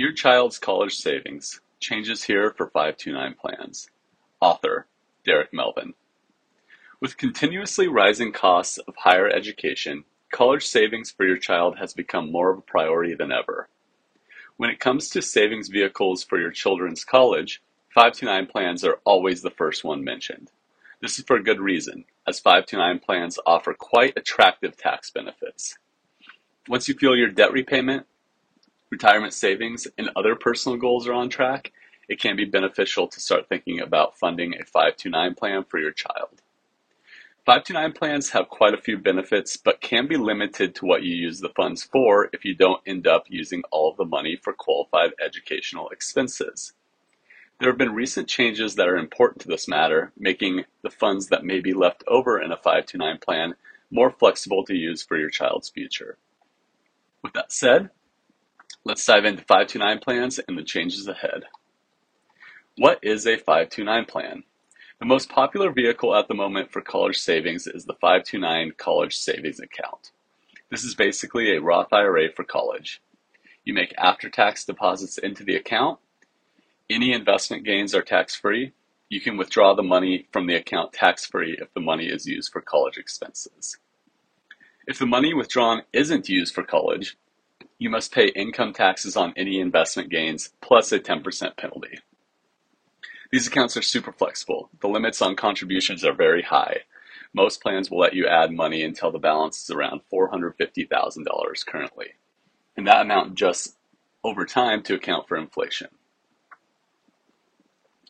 Your Child's College Savings Changes Here for 529 Plans. Author Derek Melvin. With continuously rising costs of higher education, college savings for your child has become more of a priority than ever. When it comes to savings vehicles for your children's college, 529 plans are always the first one mentioned. This is for a good reason, as 529 plans offer quite attractive tax benefits. Once you feel your debt repayment, retirement savings, and other personal goals are on track, it can be beneficial to start thinking about funding a 529 plan for your child. 529 plans have quite a few benefits, but can be limited to what you use the funds for if you don't end up using all of the money for qualified educational expenses. There have been recent changes that are important to this matter, making the funds that may be left over in a 529 plan more flexible to use for your child's future. With that said, let's dive into 529 plans and the changes ahead. What is a 529 plan? The most popular vehicle at the moment for college savings is the 529 College Savings Account. This is basically a Roth IRA for college. You make after tax deposits into the account. Any investment gains are tax free. You can withdraw the money from the account tax free if the money is used for college expenses. If the money withdrawn isn't used for college, you must pay income taxes on any investment gains plus a 10% penalty. These accounts are super flexible. The limits on contributions are very high. Most plans will let you add money until the balance is around $450,000 currently, and that amount just over time to account for inflation.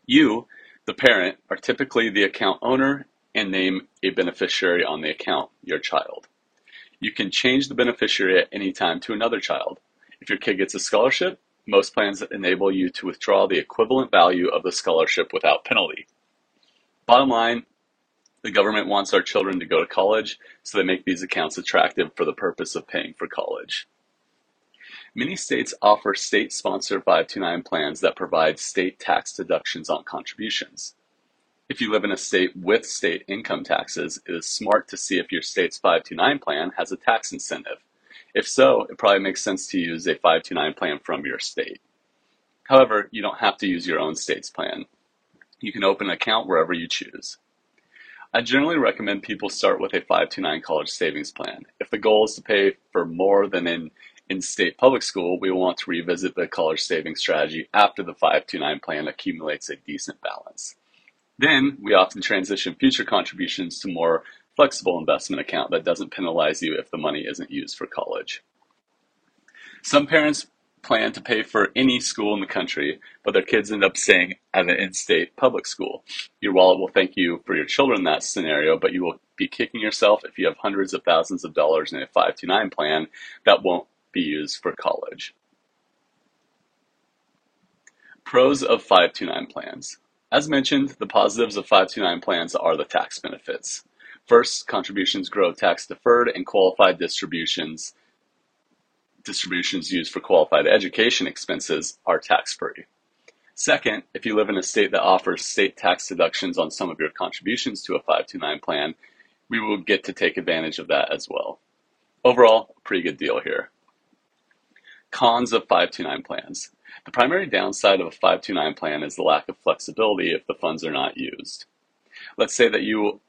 You, the parent, are typically the account owner and name a beneficiary on the account, your child. You can change the beneficiary at any time to another child. If your kid gets a scholarship, most plans enable you to withdraw the equivalent value of the scholarship without penalty. Bottom line, the government wants our children to go to college, so they make these accounts attractive for the purpose of paying for college. Many states offer state sponsored 529 plans that provide state tax deductions on contributions. If you live in a state with state income taxes, it is smart to see if your state's 529 plan has a tax incentive. If so, it probably makes sense to use a 529 plan from your state. However, you don't have to use your own state's plan. You can open an account wherever you choose. I generally recommend people start with a 529 college savings plan. If the goal is to pay for more than in in-state public school, we want to revisit the college savings strategy after the 529 plan accumulates a decent balance. Then we often transition future contributions to more flexible investment account that doesn't penalize you if the money isn't used for college. Some parents plan to pay for any school in the country, but their kids end up staying at an in-state public school. Your wallet will thank you for your children in that scenario, but you will be kicking yourself if you have hundreds of thousands of dollars in a 529 plan that won't be used for college. Pros of 529 plans. As mentioned, the positives of 529 plans are the tax benefits. First, contributions grow tax deferred and qualified distributions distributions used for qualified education expenses are tax free. Second, if you live in a state that offers state tax deductions on some of your contributions to a 529 plan, we will get to take advantage of that as well. Overall, pretty good deal here. Cons of 529 plans. The primary downside of a 529 plan is the lack of flexibility if the funds are not used. Let's say that you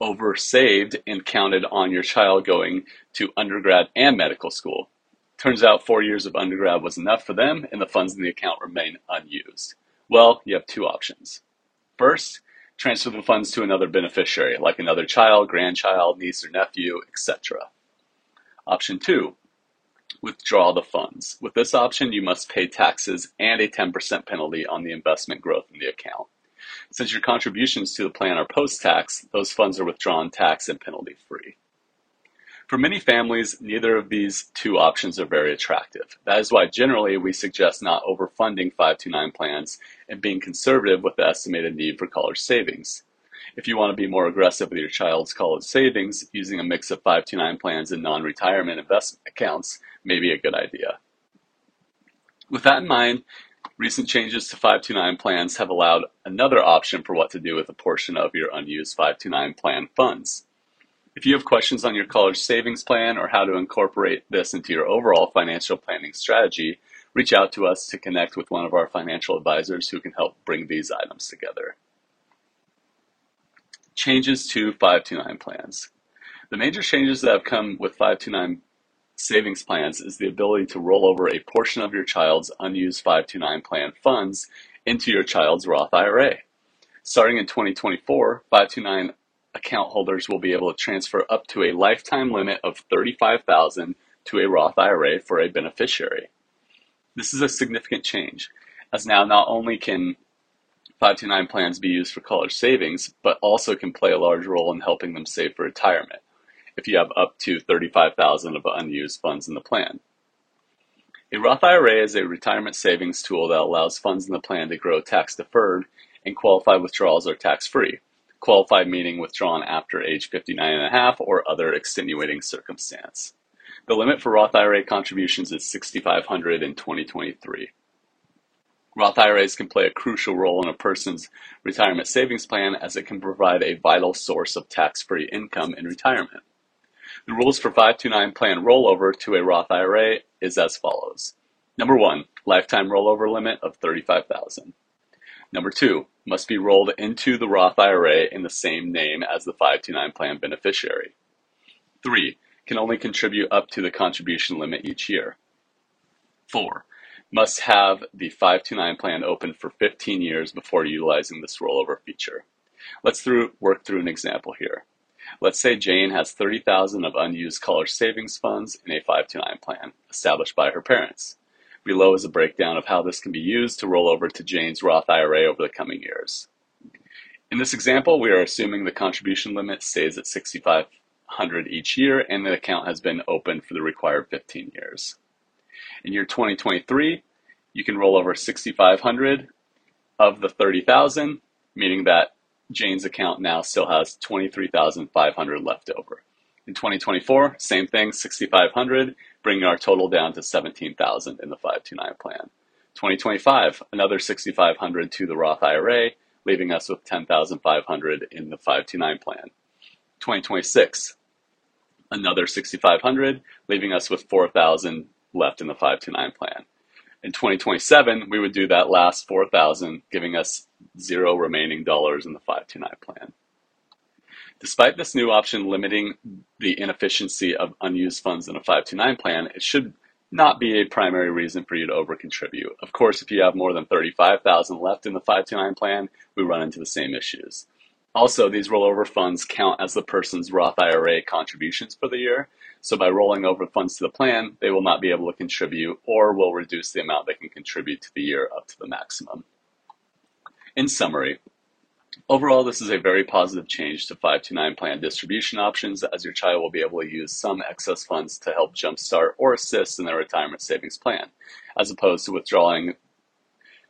oversaved and counted on your child going to undergrad and medical school. Turns out four years of undergrad was enough for them and the funds in the account remain unused. Well, you have two options. First, transfer the funds to another beneficiary, like another child, grandchild, niece or nephew, etc. Option two, withdraw the funds. With this option, you must pay taxes and a 10% penalty on the investment growth in the account. Since your contributions to the plan are post-tax, those funds are withdrawn tax and penalty free. For many families, neither of these two options are very attractive. That is why generally we suggest not overfunding 529 plans and being conservative with the estimated need for college savings. If you want to be more aggressive with your child's college savings, using a mix of 529 plans and non-retirement investment accounts may be a good idea. With that in mind, Recent changes to 529 plans have allowed another option for what to do with a portion of your unused 529 plan funds. If you have questions on your college savings plan or how to incorporate this into your overall financial planning strategy, reach out to us to connect with one of our financial advisors who can help bring these items together. Changes to 529 plans. The major changes that have come with 529 savings plans is the ability to roll over a portion of your child's unused 529 plan funds into your child's Roth IRA. Starting in 2024, 529 account holders will be able to transfer up to a lifetime limit of 35000 to a Roth IRA for a beneficiary. This is a significant change, as now not only can 529 plans be used for college savings, but also can play a large role in helping them save for retirement if you have up to 35,000 of unused funds in the plan. A Roth IRA is a retirement savings tool that allows funds in the plan to grow tax deferred and qualified withdrawals are tax free. Qualified meaning withdrawn after age 59 and a half or other extenuating circumstance. The limit for Roth IRA contributions is 6500 in 2023. Roth IRAs can play a crucial role in a person's retirement savings plan as it can provide a vital source of tax-free income in retirement. The rules for 529 plan rollover to a Roth IRA is as follows. Number 1, lifetime rollover limit of 35,000. Number 2, must be rolled into the Roth IRA in the same name as the 529 plan beneficiary. 3, can only contribute up to the contribution limit each year. 4. Must have the 529 plan open for 15 years before utilizing this rollover feature. Let's through, work through an example here. Let's say Jane has 30,000 of unused college savings funds in a 529 plan established by her parents. Below is a breakdown of how this can be used to roll over to Jane's Roth IRA over the coming years. In this example, we are assuming the contribution limit stays at 6500 each year and the account has been open for the required 15 years. In year 2023, you can roll over 6,500 of the 30,000, meaning that Jane's account now still has 23,500 left over. In 2024, same thing, 6,500, bringing our total down to 17,000 in the 529 plan. 2025, another 6,500 to the Roth IRA, leaving us with 10,500 in the 529 plan. 2026, another 6,500, leaving us with 4,000 left in the 529 plan. In 2027, we would do that last 4,000, giving us zero remaining dollars in the 529 plan. Despite this new option limiting the inefficiency of unused funds in a 529 plan, it should not be a primary reason for you to overcontribute. Of course, if you have more than 35,000 left in the 529 plan, we run into the same issues. Also, these rollover funds count as the person's Roth IRA contributions for the year. So by rolling over funds to the plan, they will not be able to contribute or will reduce the amount they can contribute to the year up to the maximum. In summary, overall, this is a very positive change to 529 plan distribution options as your child will be able to use some excess funds to help jumpstart or assist in their retirement savings plan, as opposed to withdrawing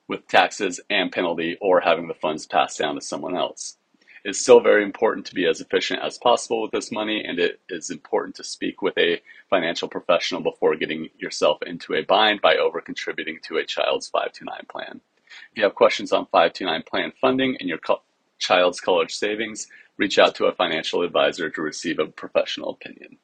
with taxes and penalty or having the funds passed down to someone else. It's still very important to be as efficient as possible with this money, and it is important to speak with a financial professional before getting yourself into a bind by over contributing to a child's 529 plan. If you have questions on 529 plan funding and your co- child's college savings, reach out to a financial advisor to receive a professional opinion.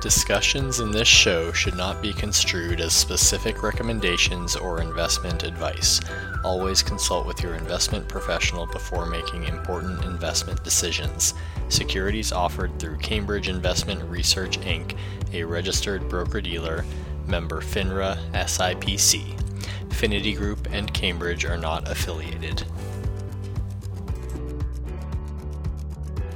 Discussions in this show should not be construed as specific recommendations or investment advice. Always consult with your investment professional before making important investment decisions. Securities offered through Cambridge Investment Research Inc., a registered broker dealer, member FINRA SIPC. Finity Group and Cambridge are not affiliated.